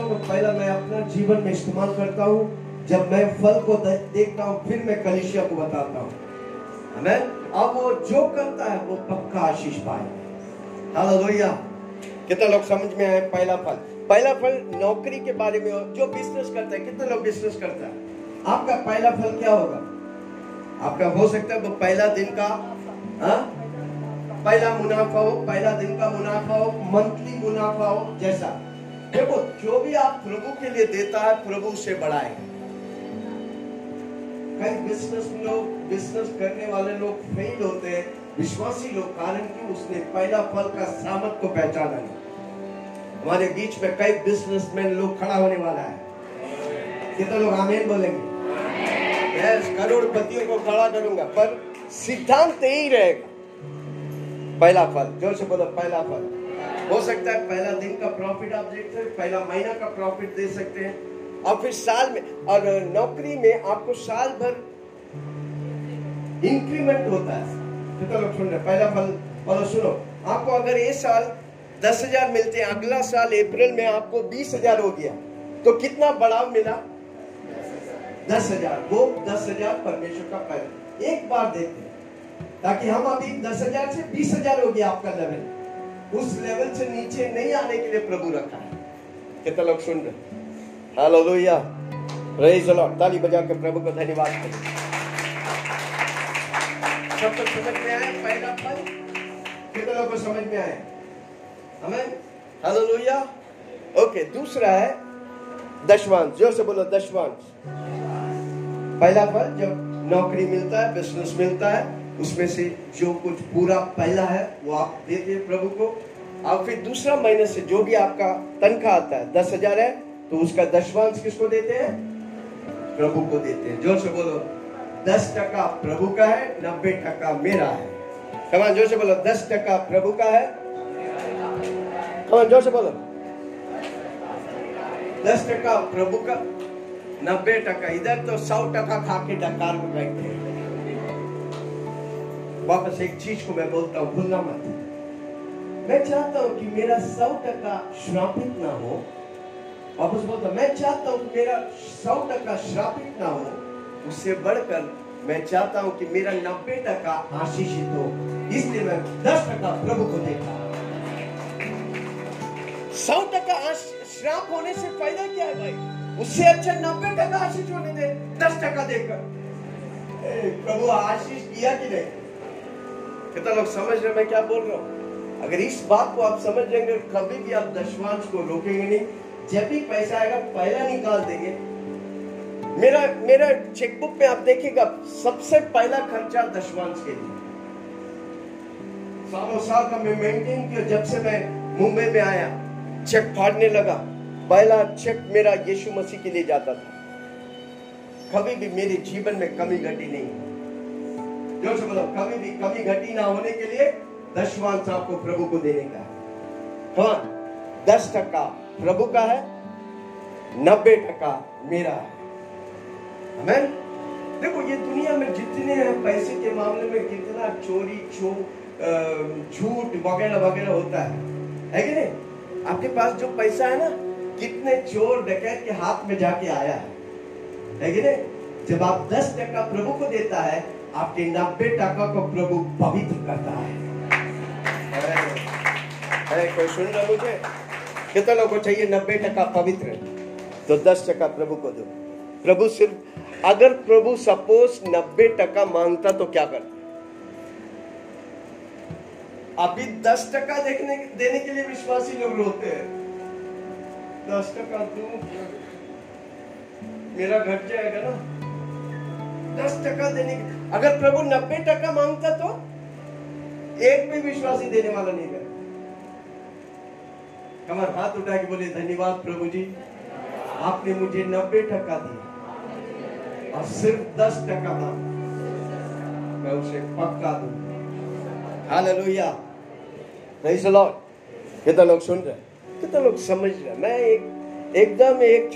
करता पहला मैं अपना जीवन में इस्तेमाल करता हूँ। जब मैं फल को देखता हूँ, फिर मैं कलिशिया को बताता हूँ। हमें अब वो जो करता है, वो पक्का आशीष पाए। हालेलुया कितने लोग समझ में आए पहला फल? पहला फल नौकरी के बारे में, जो बिज़नेस करता है, कितने लोग बिज़नेस करता है? आपका पहला फल क्या होगा? आपका हो सकता है वो पहला दिन का हाँ? पहला मुनाफा हो, पहला दिन का मुनाफा हो मंथली मुनाफा हो, जैसा। देखो, जो भी आप प्रभु के लिए देता है, प्रभु उसे बढ़ाएगा। कई बिज़नेस लोग बिज़नेस करने वाले लोग फेल होते हैं, विश्वासी लोग, कारण कि उसने पहला फल का सामत को पहचाना नहीं। हमारे बीच में कई बिजनेसमैन लोग खड़ा होने वाला है। कितने लोग आमीन बोलेंगे? यस करोड़पतियों को खड़ा करूँगा, पर सिद्धांत यही रहेगा। पहला फल, ज़ोर से बोलो, पहला फल। हो सकता है पहला दिन का प्रॉफिट आप देखते हैं, पहला महीना का प्रॉफिट दे सकते हैं। और फिर साल में, और नौकरी में आपको साल भर इंक्रीमेंट होता है। कितना लोग सुन रहे पहला फल, बोलो, सुनो, आपको अगर ये साल दस हज़ार मिलते हैं अगला साल अप्रैल में आपको बीस हज़ार हो गया तो कितना बढ़ाव मिला? दस हज़ार, वो दस हज़ार परमेश्वर का पहला एक बार देते ताकि हम अभी दस हज़ार से बीस हज़ार हो गया आपका लेवल उस लेवल से नीचे नहीं आने के लिए प्रभु रखा है। कितना लोग सुन रहे हालेलुया प्रेज द लॉर्ड ताली बजा के प्रभु को धन्यवाद करें। सबको समझ में आया? पहला फल कितने लोगों को समझ में आया? हमें हालेलुया ओके दूसरा है दशवांश। ज़ोर से बोलो, दशवांश। पहला फल जब नौकरी मिलता है बिज़नेस मिलता है उसमें से जो कुछ पूरा पहला है, वो आप देते हैं प्रभु को। और फिर दूसरा महीने से जो भी आपका तनख्वाह आता है, दस हज़ार है तो उसका दशवांश किसको देते हैं? प्रभु को देते हैं। ज़ोर से बोलो। दस टका प्रभु का है, नब्बे टका मेरा है। कमान ज़ोर से बोलो। दस टका प्रभु का है कमान ज़ोर से बोलो। दस टका प्रभु का, नब्बे टका। इधर तो सौ टका खा के डकार में बैठे हैं। वापस एक चीज़ को मैं बोलता हूँ, भूलना मत। मैं चाहता हूँ कि मेरा सौ टका श्रापित ना हो। वापस बोलता मैं चाहता हूँ मेरा सौ टका श्रापित ना हो। उससे बढ़कर मैं चाहता हूँ कि मेरा नब्बे टका आशीषित हो। इसलिए मैं दस टका प्रभु को देता सौ टका श्राप होने से फ़ायदा क्या है भाई? उससे अच्छा नब्बे टका आशीष होने दे, दस टका देकर। प्रभु, आशीष किया कि नहीं? कितना लोग समझ रहे मैं क्या बोल रहा हूँ? अगर इस बात को आप समझ जाएँगे, कभी भी आप दशवांश को रोकेंगे नहीं। जब भी पैसा आएगा, पहला निकाल देंगे। मेरा मेरा चेकबुक में आप देखिएगा, सबसे पहला खर्चा दशवांश के लिए। सालों साल का मैं मेंटेन किया, जब से मैं मुंबई में आया चेक फाड़ने लगा। पहला चेक मेरा यीशु मसीह के लिए जाता था। कभी भी मेरे जीवन में कमी घटी नहीं। से बोलो कभी भी कमी घटी ना होने के लिए दशवांश आपको प्रभु को देने का है। हाँ दस टका प्रभु का है, नब्बे टका मेरा है। Amen? देखो, ये दुनिया में जितने हैं, पैसे के मामले में कितना चोरी छो झूठ वगैरह वगैरह होता है। है कि नहीं? आपके पास जो पैसा है ना, कितने चोर डकैत के हाथ में जाके आया है। है कि नहीं? जब आप दस टका प्रभु को देता है आपके नब्बे टका को प्रभु पवित्र करता है। कोई सुन रहा मुझे? कितना लोगों को चाहिए नब्बे टका पवित्र? तो दस टका प्रभु को दो। प्रभु सिर्फ़, अगर प्रभु सपोज़ नब्बे टका माँगता तो क्या करता? अभी दस टका देखने, देने के लिए विश्वासी लोग रोते हैं। दस टका दू। मेरा घट जाएगा ना। दस टका देने के अगर प्रभु नब्बे टका माँगता तो एक भी विश्वासी देने वाला नहीं है। कमर हाथ उठा के बोले धन्यवाद प्रभु जी, आपने मुझे नब्बे टका दिया और सिर्फ़ दस टका मांग। मैं उसे पक्का दूँ हालेलुया। प्रेज कितना लोग सुन रहे कितना लोग समझ रहे मैं एक, एकदम एक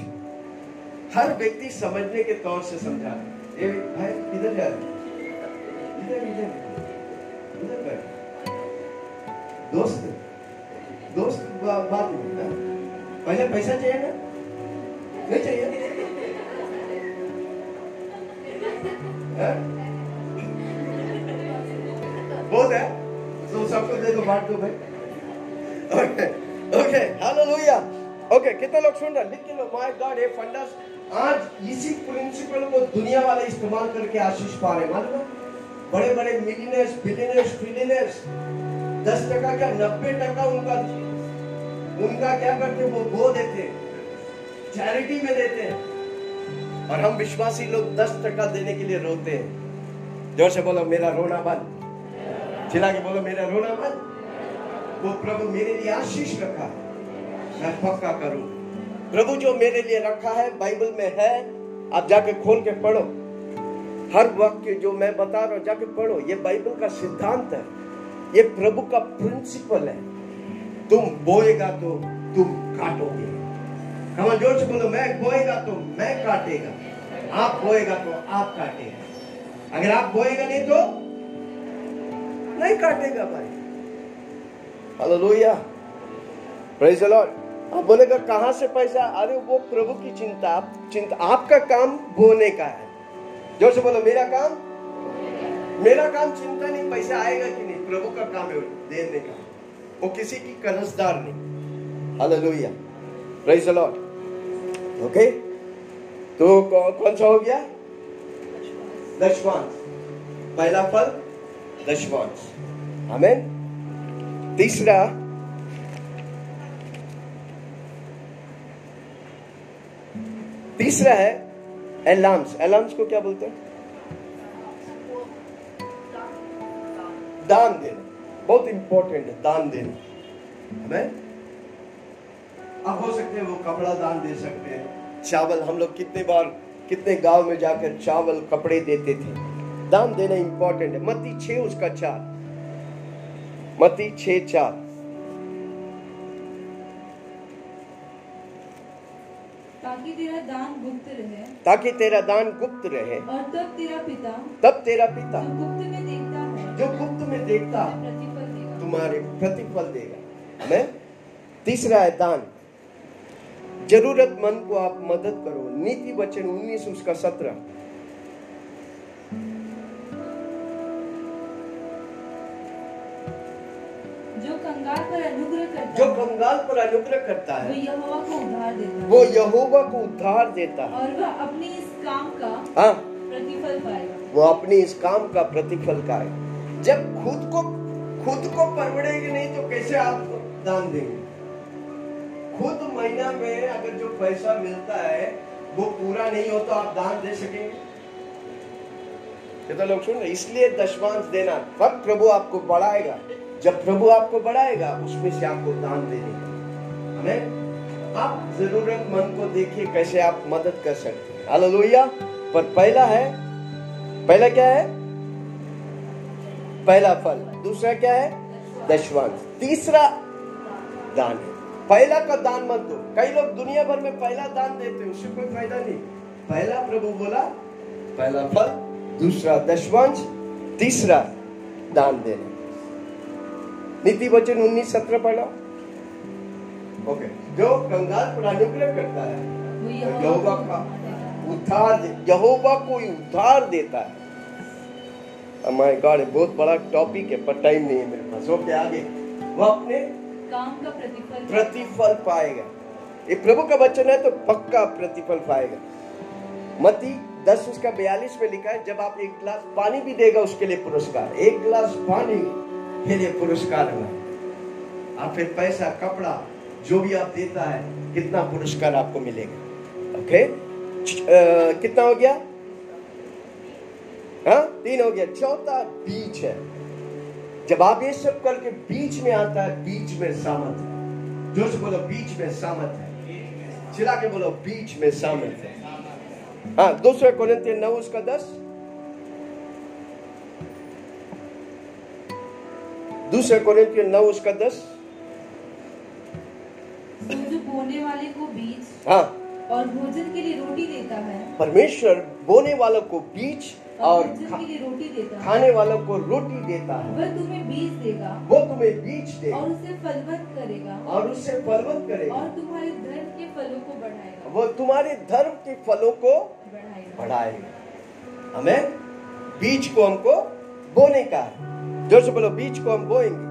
हर व्यक्ति समझने के तौर से समझा ये भाई किधर जा रहे? इधर इधर इधर बैठ दोस्त दोस्त बा- बात पहले पैसा चाहिए ना? नहीं चाहिए? बहुत है? तो सबको दे दो बांट दो भाई। ओके ओके हालेलुया ओके कितने लोग सुन रहे? लिख के लो माय गॉड ये फंडस आज इसी प्रिंसिपल को दुनिया वाले इस्तेमाल करके आशीष पा रहे मालूम है? बड़े बड़े मिलियनर्स बिलियनर्स ट्रिलियनर्स दस टका क्या, नब्बे टका उनका उनका क्या करते, वो वो देते चैरिटी में देते। हैं और हम विश्वासी लोग दस टका देने के लिए रोते हैं। ज़ोर से बोलो, मेरा रोना बंद। चिल्ला के बोलो, मेरा रोना बंद। वो प्रभु मेरे लिए आशीष रखा है। मैं पक्का करूँ। प्रभु जो मेरे लिए रखा है, बाइबल में है, आप जाके खोल के पढ़ो। हर वक्त जो मैं बता रहा हूँ, जाके पढ़ो, ये बाइबल का सिद्धांत है। ये प्रभु का प्रिंसिपल है। तुम बोएगा तो तुम काटोगे। कमल ज़ोर से बोलो, मैं बोएगा तो मैं काटेगा। आप बोएगा तो आप काटेगा। अगर आप बोएगा नहीं तो नहीं काटेगा भाई। हालेलुया प्रेज लॉर्ड आप बोलेगा, कहाँ से पैसा? अरे वो प्रभु की चिंता चिंता आपका काम बोने का है। ज़ोर से बोलो, मेरा काम? मेरा काम चिंता नहीं, पैसा आएगा कि नहीं? प्रभु का काम है देने का वो किसी की कर्जदार नहीं। Hallelujah praise the lord okay तो कौन सा हो गया? दशवांश। पहला फल, दशवांश। आमेन तीसरा तीसरा है अलार्म्स अलार्म्स को क्या बोलते हैं? दान देना। बहुत इंपॉर्टेंट है दान देना। हमें? अब हो सकते हैं वो कपड़ा दान दे सकते हैं। चावल हम लोग कितने बार कितने गाँव में जाकर चावल कपड़े देते थे। दान देना इंपॉर्टेंट है। मती छे उसका चार। मती छे चार। ताकि तेरा दान गुप्त रहे। ताकि तेरा दान गुप्त रहे। और तब तेरा पिता तब तेरा पिता जो गुप्त में देखता है जो गुप्त में देखता है तुम्हारे प्रतिफल देगा। मैं तीसरा है दान। जरूरतमंद को आप मदद करो। नीति वचन उन्नीस उसका सत्रह। अनुग्रह करता जो कंगाल पर अनुग्रह करता वो है यहोवा को उधार देता है। वो यहोवा को उद्धार देता है। और वह अपने इस काम का हाँ। प्रतिफल पाएगा। वो अपने इस काम का प्रतिफल का है जब खुद को खुद को परवड़ेगी नहीं तो कैसे आप दान देंगे? खुद महीना में अगर जो पैसा मिलता है वो पूरा नहीं हो तो आप दान दे सकेंगे? ये तो लोग सुन रहे इसलिए दशमांश देना। तब प्रभु आपको बढ़ाएगा। जब प्रभु आपको बढ़ाएगा उसमें से आपको दान देने हमें आप जरूरतमंद को देखिए कैसे आप मदद कर सकते हैं। हालेलुया पर पहला है, पहला क्या है? पहला फल। दूसरा क्या है? दशवांश तीसरा दान है। पहला का दान मत दो। कई लोग दुनिया भर में पहला दान देते हैं, उससे कोई फ़ायदा नहीं। पहला प्रभु बोला, पहला फल, दूसरा दशवांश तीसरा दान देना। नीति वचन उन्नीस सत्रह पढ़ा। ओके जो कंगाल पर अनुग्रह करता है यहोवा यहोवा का उद्धार यहोवा को उद्धार देता है। माय गॉड बहुत बड़ा टॉपिक है पर टाइम नहीं है मेरे पास। ओके आगे। वो अपने काम का प्रतिफल। प्रतिफल पाएगा। ये प्रभु का वचन है तो पक्का प्रतिफल पाएगा। मती दस उसका बयालीस में लिखा है जब आप एक गिलास पानी भी देगा उसके लिए पुरस्कार। एक गिलास पानी। के लिए पुरस्कार हुआ आप फिर पैसा कपड़ा जो भी आप देता है कितना पुरस्कार आपको मिलेगा? ओके अ, कितना हो गया? हाँ? तीन हो गया। चौथा बीच है। जब आप ये सब करके बीच में आता है बीच में सामत है। से बोलो बीच में सामत है। चिल्ला के बोलो बीच में सामत है। हाँ दूसरा कोरिन्थियन नौ उसका दस। दूसरा कोरिन्थियन नौ उसका दस। बोने वाले को बीज हाँ। और भोजन के लिए रोटी देता है। परमेश्वर बोने वालों को बीज और खा, के लिए रोटी देता है। खाने वालों को रोटी देता है। वह तुम्हें बीज देगा। वो तुम्हें बीज दे और उसे फलवंत करेगा। और उससे फलवंत करेगा। और तुम्हारे धर्म के फलों को बढ़ाएगा। वो तुम्हारे धर्म के फलों को बढ़ाएगा। बढ़ाएगा। हमें बीज को हमको बोने का है। ज़ोर से बोलो बीज को हम बोएँगे।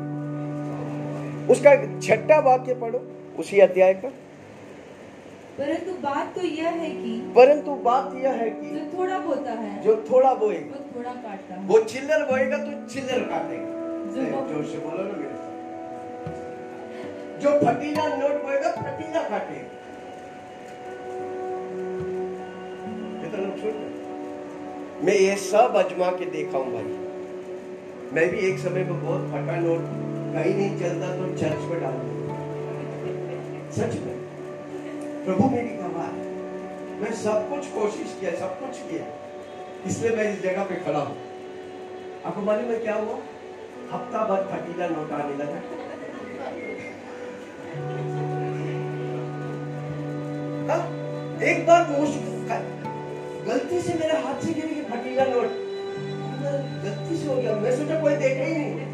उसका छठा वाक्य पढ़ो उसी अध्याय का। परंतु बात तो यह है कि परंतु बात यह है कि जो थोड़ा बोता है जो थोड़ा बोएगा वो थोड़ा काटता है। वो चिल्लर बोएगा तो चिल्लर काटेगा। जो ज़ोर से बोलो ना मेरे जो फटीला नोट बोएगा फटीला काटेगा। तो लोग सुन मैं ये सब अजमा के देखा हूँ भाई। मैं भी एक समय में बहुत फटा नोट कहीं नहीं चलता तो चर्च में डाल दिया सच में। प्रभु मेरी गवाह मैं सब कुछ कोशिश किया सब कुछ किया। इसलिए मैं इस जगह पे खड़ा हूँ। आपको मालूम है क्या हुआ? हफ़्ता भर फटीला नोट आने लगा। हाँ, एक बार गलती से मेरे हाथ से गिर गया फटीला नोट। गलती से हो गया मैं सोचा कोई देखा ही नहीं।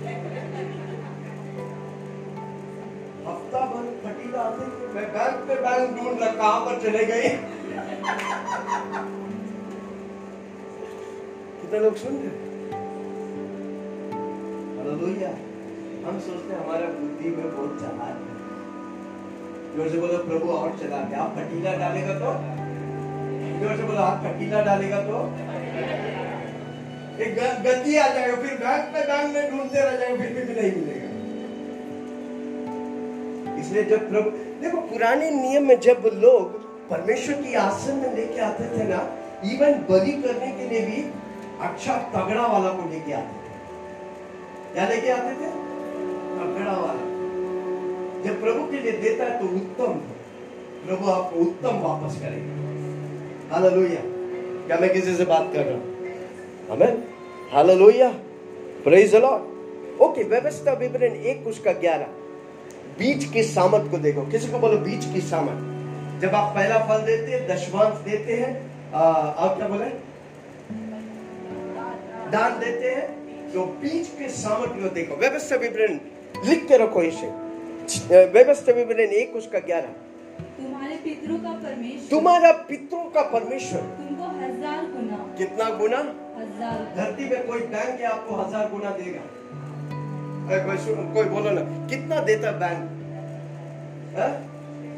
हफ़्ता भर फटीला आते मैं बैंक पे बैंक ढूंढ रहा, कहाँ पर चले गए? कितने लोग सुन रहे हालेलुया हम सोचते हैं हमारा बुद्धि में बहुत चालाक है। ज़ोर से बोलो, प्रभु और चला के आप फटीला डालेगा तो? ज़ोर से बोलो, आप फटीला डालेगा तो? एक गति आ जाएगा, फिर बैंक पे बैंक में ढूंढते रह जाएगा, फिर भी नहीं मिलेगा। इसलिए जब प्रभु, देखो, पुराने नियम में जब लोग परमेश्वर की आसन में लेके आते थे ना इवन बलि करने के लिए भी अच्छा तगड़ा वाला को लेके आते थे। क्या लेके आते थे? तगड़ा वाला। जब प्रभु के लिए देता है तो उत्तम प्रभु आपको उत्तम वापस करेगा। हालेलुया। क्या मैं किसी से बात कर रहा हूँ? हमें hallelujah praise the lord okay व्यवस्था विवरण एक उसका ग्यारह। बीज की सामत को देखो। किसी को बोलो बीज की सामत जब आप पहला फल देते हैं दशवांश देते हैं आ, और क्या बोले? दान देते हैं तो बीज के सामत को देखो। व्यवस्था विवरण लिख के रखो इसे। व्यवस्था विवरण एक उसका ग्यारह। तुम्हारे पितरों का परमेश्वर। तुम्हारा पितरों का परमेश्वर। तुमको हज़ार गुना। कितना गुना? धरती में कोई बैंक है आपको हज़ार गुना देगा? अरे कोई कोई बोलो ना। कितना देता है बैंक हाँ?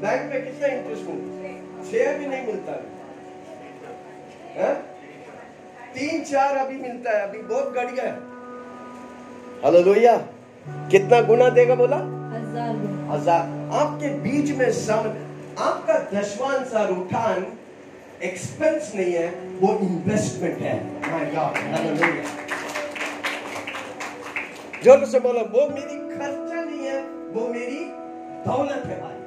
बैंक में कितना इंटरेस्ट मिलता छह भी नहीं मिलता। है? हाँ? तीन चार अभी मिलता है। अभी बहुत घट गया हेलो लोहिया कितना गुना देगा बोला? हज़ार। हज़ार। आपके बीच में सम आपका दशवांश और उठान एक्सपेंस नहीं है, वो इन्वेस्टमेंट है। माय गॉड हालेलुया से बोलो, वो मेरी खर्चा नहीं है, वो मेरी दौलत है भाई।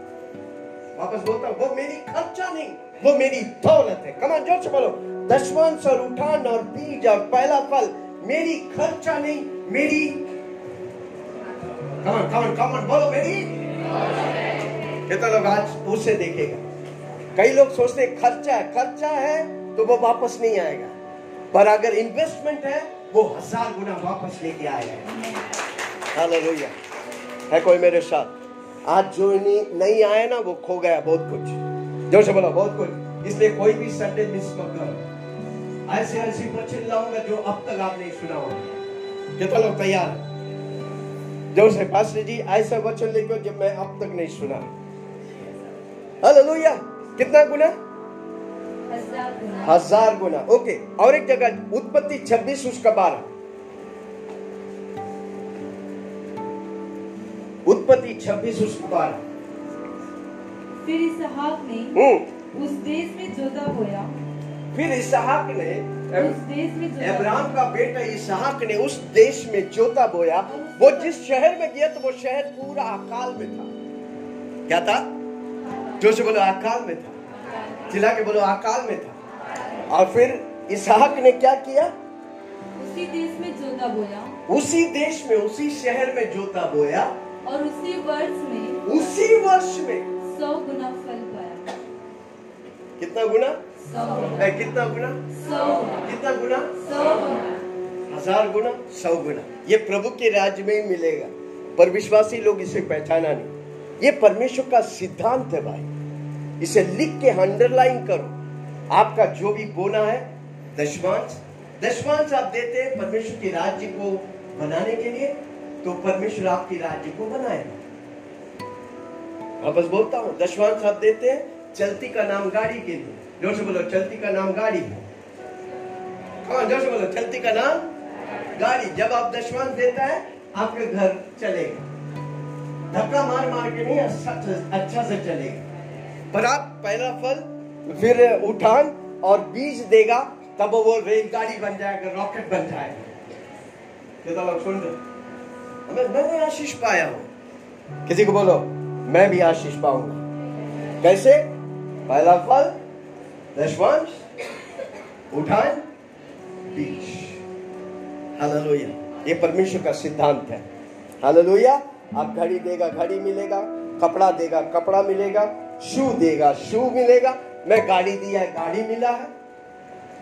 वापस बोलता हूँ, वो मेरी खर्चा नहीं, वो मेरी दौलत है। कमान ज़ोर से बोलो। दशवांश और उठान और बीज और पहला फल, मेरी खर्चा नहीं, मेरी कमान कमान कमान बोलो मेरी। कितना लोग आज उसे देखेगा? कई लोग सोचते हैं खर्चा है खर्चा है तो वो वापस नहीं आएगा। पर अगर इन्वेस्टमेंट है वो हज़ार गुना वापस लेके आएगा हालेलुया है कोई मेरे साथ? आज जो नहीं, आया ना वो खो गया बहुत कुछ। ज़ोर से बोलो बहुत कुछ। इसलिए कोई भी संडे मिस मत करो। ऐसे ऐसी वचन लाऊँगा जो अब तक आप नहीं सुना होगा कितना लोग तैयार? ज़ोर से पास्टर जी ऐसा वचन लिखो जब मैं अब तक नहीं सुना। हालेलुया कितना गुना? हज़ार गुना। ओके और एक जगह उत्पत्ति 26 उसका बारह। उत्पत्ति 26 उसका बारह। फिर इसहाक ने हम्म। उस देश में जोता बोया। फिर इसहाक ने उस देश में जोता अब्राहम का बेटा इसहाक ने उस देश में जोता बोया। वो जिस शहर में गया तो वो शहर पूरा अकाल में था। क्या था? जो से बोला अकाल में था। चिल्ला के बोलो अकाल में था। और फिर इसहाक ने क्या किया? उसी देश में जोता बोया। उसी देश में उसी शहर में जोता बोया। और उसी वर्ष में उसी वर्ष में। सौ गुना फल पाया। कितना गुना? सौ कितना गुना? सौ कितना गुना? सौ हज़ार गुना सौ गुना। ये प्रभु के राज्य में ही मिलेगा पर विश्वासी लोग इसे पहचाना नहीं। ये परमेश्वर का सिद्धांत है भाई। इसे लिख के अंडरलाइन करो। आपका जो भी बोना है दशमांश दशमांश आप देते हैं परमेश्वर के राज्य को बनाने के लिए तो परमेश्वर आपके राज्य को बनाएगा। वापस बोलता हूँ दशमांश आप देते हैं चलती का नाम गाड़ी के लिए। ज़ोर से बोलो, चलती का नाम गाड़ी है। हाँ ज़ोर से बोलो, चलती का नाम गाड़ी। जब आप दशवांश देता है, आपके घर चलेगा। धक्का मार मार के नहीं अच्छा अच्छा से चलेगा। आप पहला फल, फिर उठान और बीज देगा, तब वो रेलगाड़ी बन जाएगा, रॉकेट बन जाएगा। सुन रहे हमें मैंने आशीष पाया हूँ। किसी को बोलो, मैं भी आशीष पाऊँगा। कैसे? पहला फल दशवांश उठान, बीज। हालेलुया। ये परमेश्वर का सिद्धांत है। हालेलुया। आप घड़ी देगा, घड़ी मिलेगा, कपड़ा देगा, कपड़ा मिलेगा। शू देगा, शू मिलेगा। मैं गाड़ी दिया है, गाड़ी मिला है।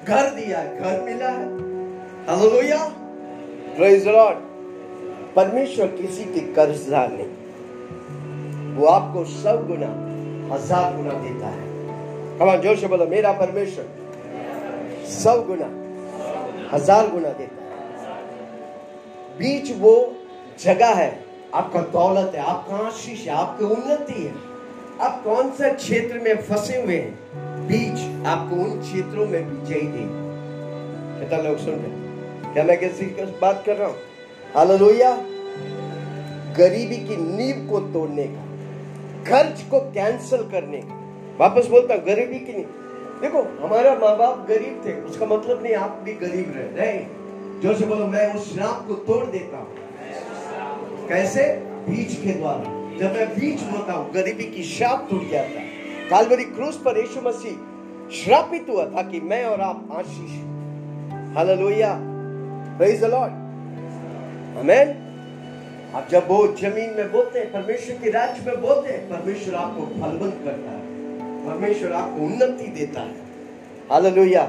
घर दिया है, घर मिला है। लॉर्ड परमेश्वर किसी के कर्जदार नहीं। वो आपको सब गुना, हज़ार गुना देता है। हम ज़ोर से बोलो, मेरा परमेश्वर सब गुना, हज़ार गुना देता है। बीच वो जगह है, आपका दौलत है, आपका आशीष है, आपकी उन्नति है। आप कौन सा क्षेत्र में फंसे हुए हैं? बीच, आपको उन क्षेत्रों में विजयी दे। कितना लोग सुन रहे क्या मैं किसी की बात कर रहा हूँ? हालेलुया गरीबी की नींव को तोड़ने का, खर्च को कैंसिल करने का। वापस बोलता हूँ, गरीबी की नींव। देखो, हमारा माँ बाप गरीब थे, उसका मतलब नहीं आप भी गरीब रहे नहीं जो से बोलो, मैं उस श्राप को तोड़ देता हूँ। कैसे? बीज के द्वारा। जब मैं बीज बोता हूँ गरीबी की श्राप टूट जाता है कालवरी क्रूस पर यीशु मसीह श्रापित हुआ था कि मैं और आप आशीष hallelujah. Praise the lord amen आप जब वो ज़मीन में बोलते हैं, परमेश्वर के राज्य में बोलते हैं, परमेश्वर आपको फलवंत करता है। परमेश्वर आपको उन्नति देता है। हालेलुया।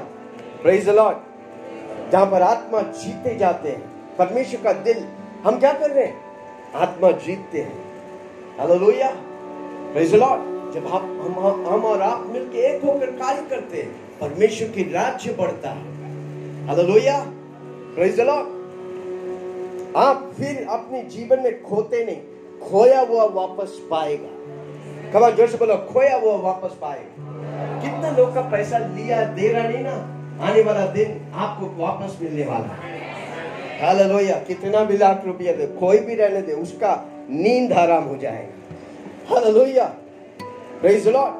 प्रेज द लॉर्ड जहाँ पर आत्मा जीते जाते हैं, परमेश्वर का दिल, हम क्या कर रहे हैं? आत्मा जीतते हैं। हालेलुया। प्रेज द लॉर्ड जब आप हम हम और आप मिलके एक होकर कार्य करते हैं, परमेश्वर की राज्य बढ़ता है। हालेलुया। प्रेज द लॉर्ड आप फिर अपने जीवन में खोते नहीं। खोया हुआ वापस पाएगा। कमा ज़ोर से बोलो, खोया हुआ वापस पाएगा। कितने लोग का पैसा लिया दे रहा नहीं ना? आने वाला दिन आपको वापस मिलने वाला है। हालेलुया कितना भी लाख रुपया दे, कोई भी रहने दे, उसका नींद आराम हो जाएगा। प्रेज लॉर्ड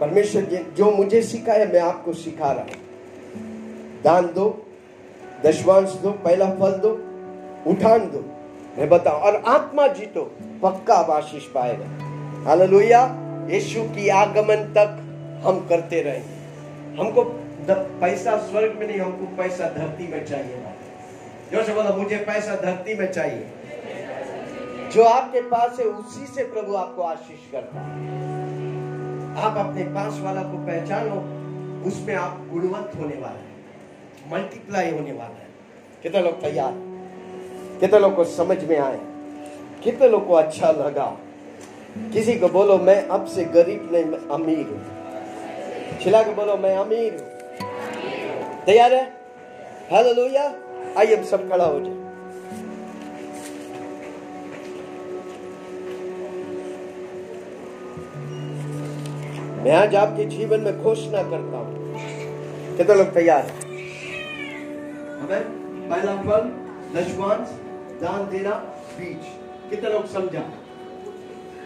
परमेश्वर जो मुझे सिखाया, मैं आपको सिखा रहा हूँ। दान दो, दशवांश दो, पहला फल दो, उठान दो। मैं बताऊँ, और आत्मा जीतो, पक्का आप आशीष पाएगा। हालेलुया। यीशु की आगमन तक हम करते रहेंगे हमको पैसा स्वर्ग में नहीं, हमको पैसा धरती में चाहिए। जो से बोला, मुझे पैसा धरती में चाहिए। जो आपके पास है, उसी से प्रभु आपको आशीष करता है। आप अपने पास वाला को पहचानो, उसमें आप गुणवंत होने वाला है। मल्टीप्लाई होने वाला है। कितने लोग तैयार कितने लोग को समझ में आए? कितने लोग को अच्छा लगा? किसी को बोलो, मैं अब से गरीब नहीं, मैं अमीर हूँ। छिला के बोलो, मैं अमीर हूँ। तैयार है? हेलो लोहिया आइए सब खड़ा हो जाए। मैं आज आपके जीवन में घोषणा करता हूँ। कितने लोग तैयार हैं? पहला फल दशवांश दान देना, बीज। कितने लोग समझा?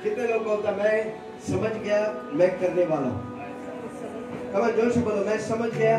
कितने लोग बोलता मैं समझ गया, मैं करने वाला हूँ। ज़ोर से बोलो, मैं समझ गया?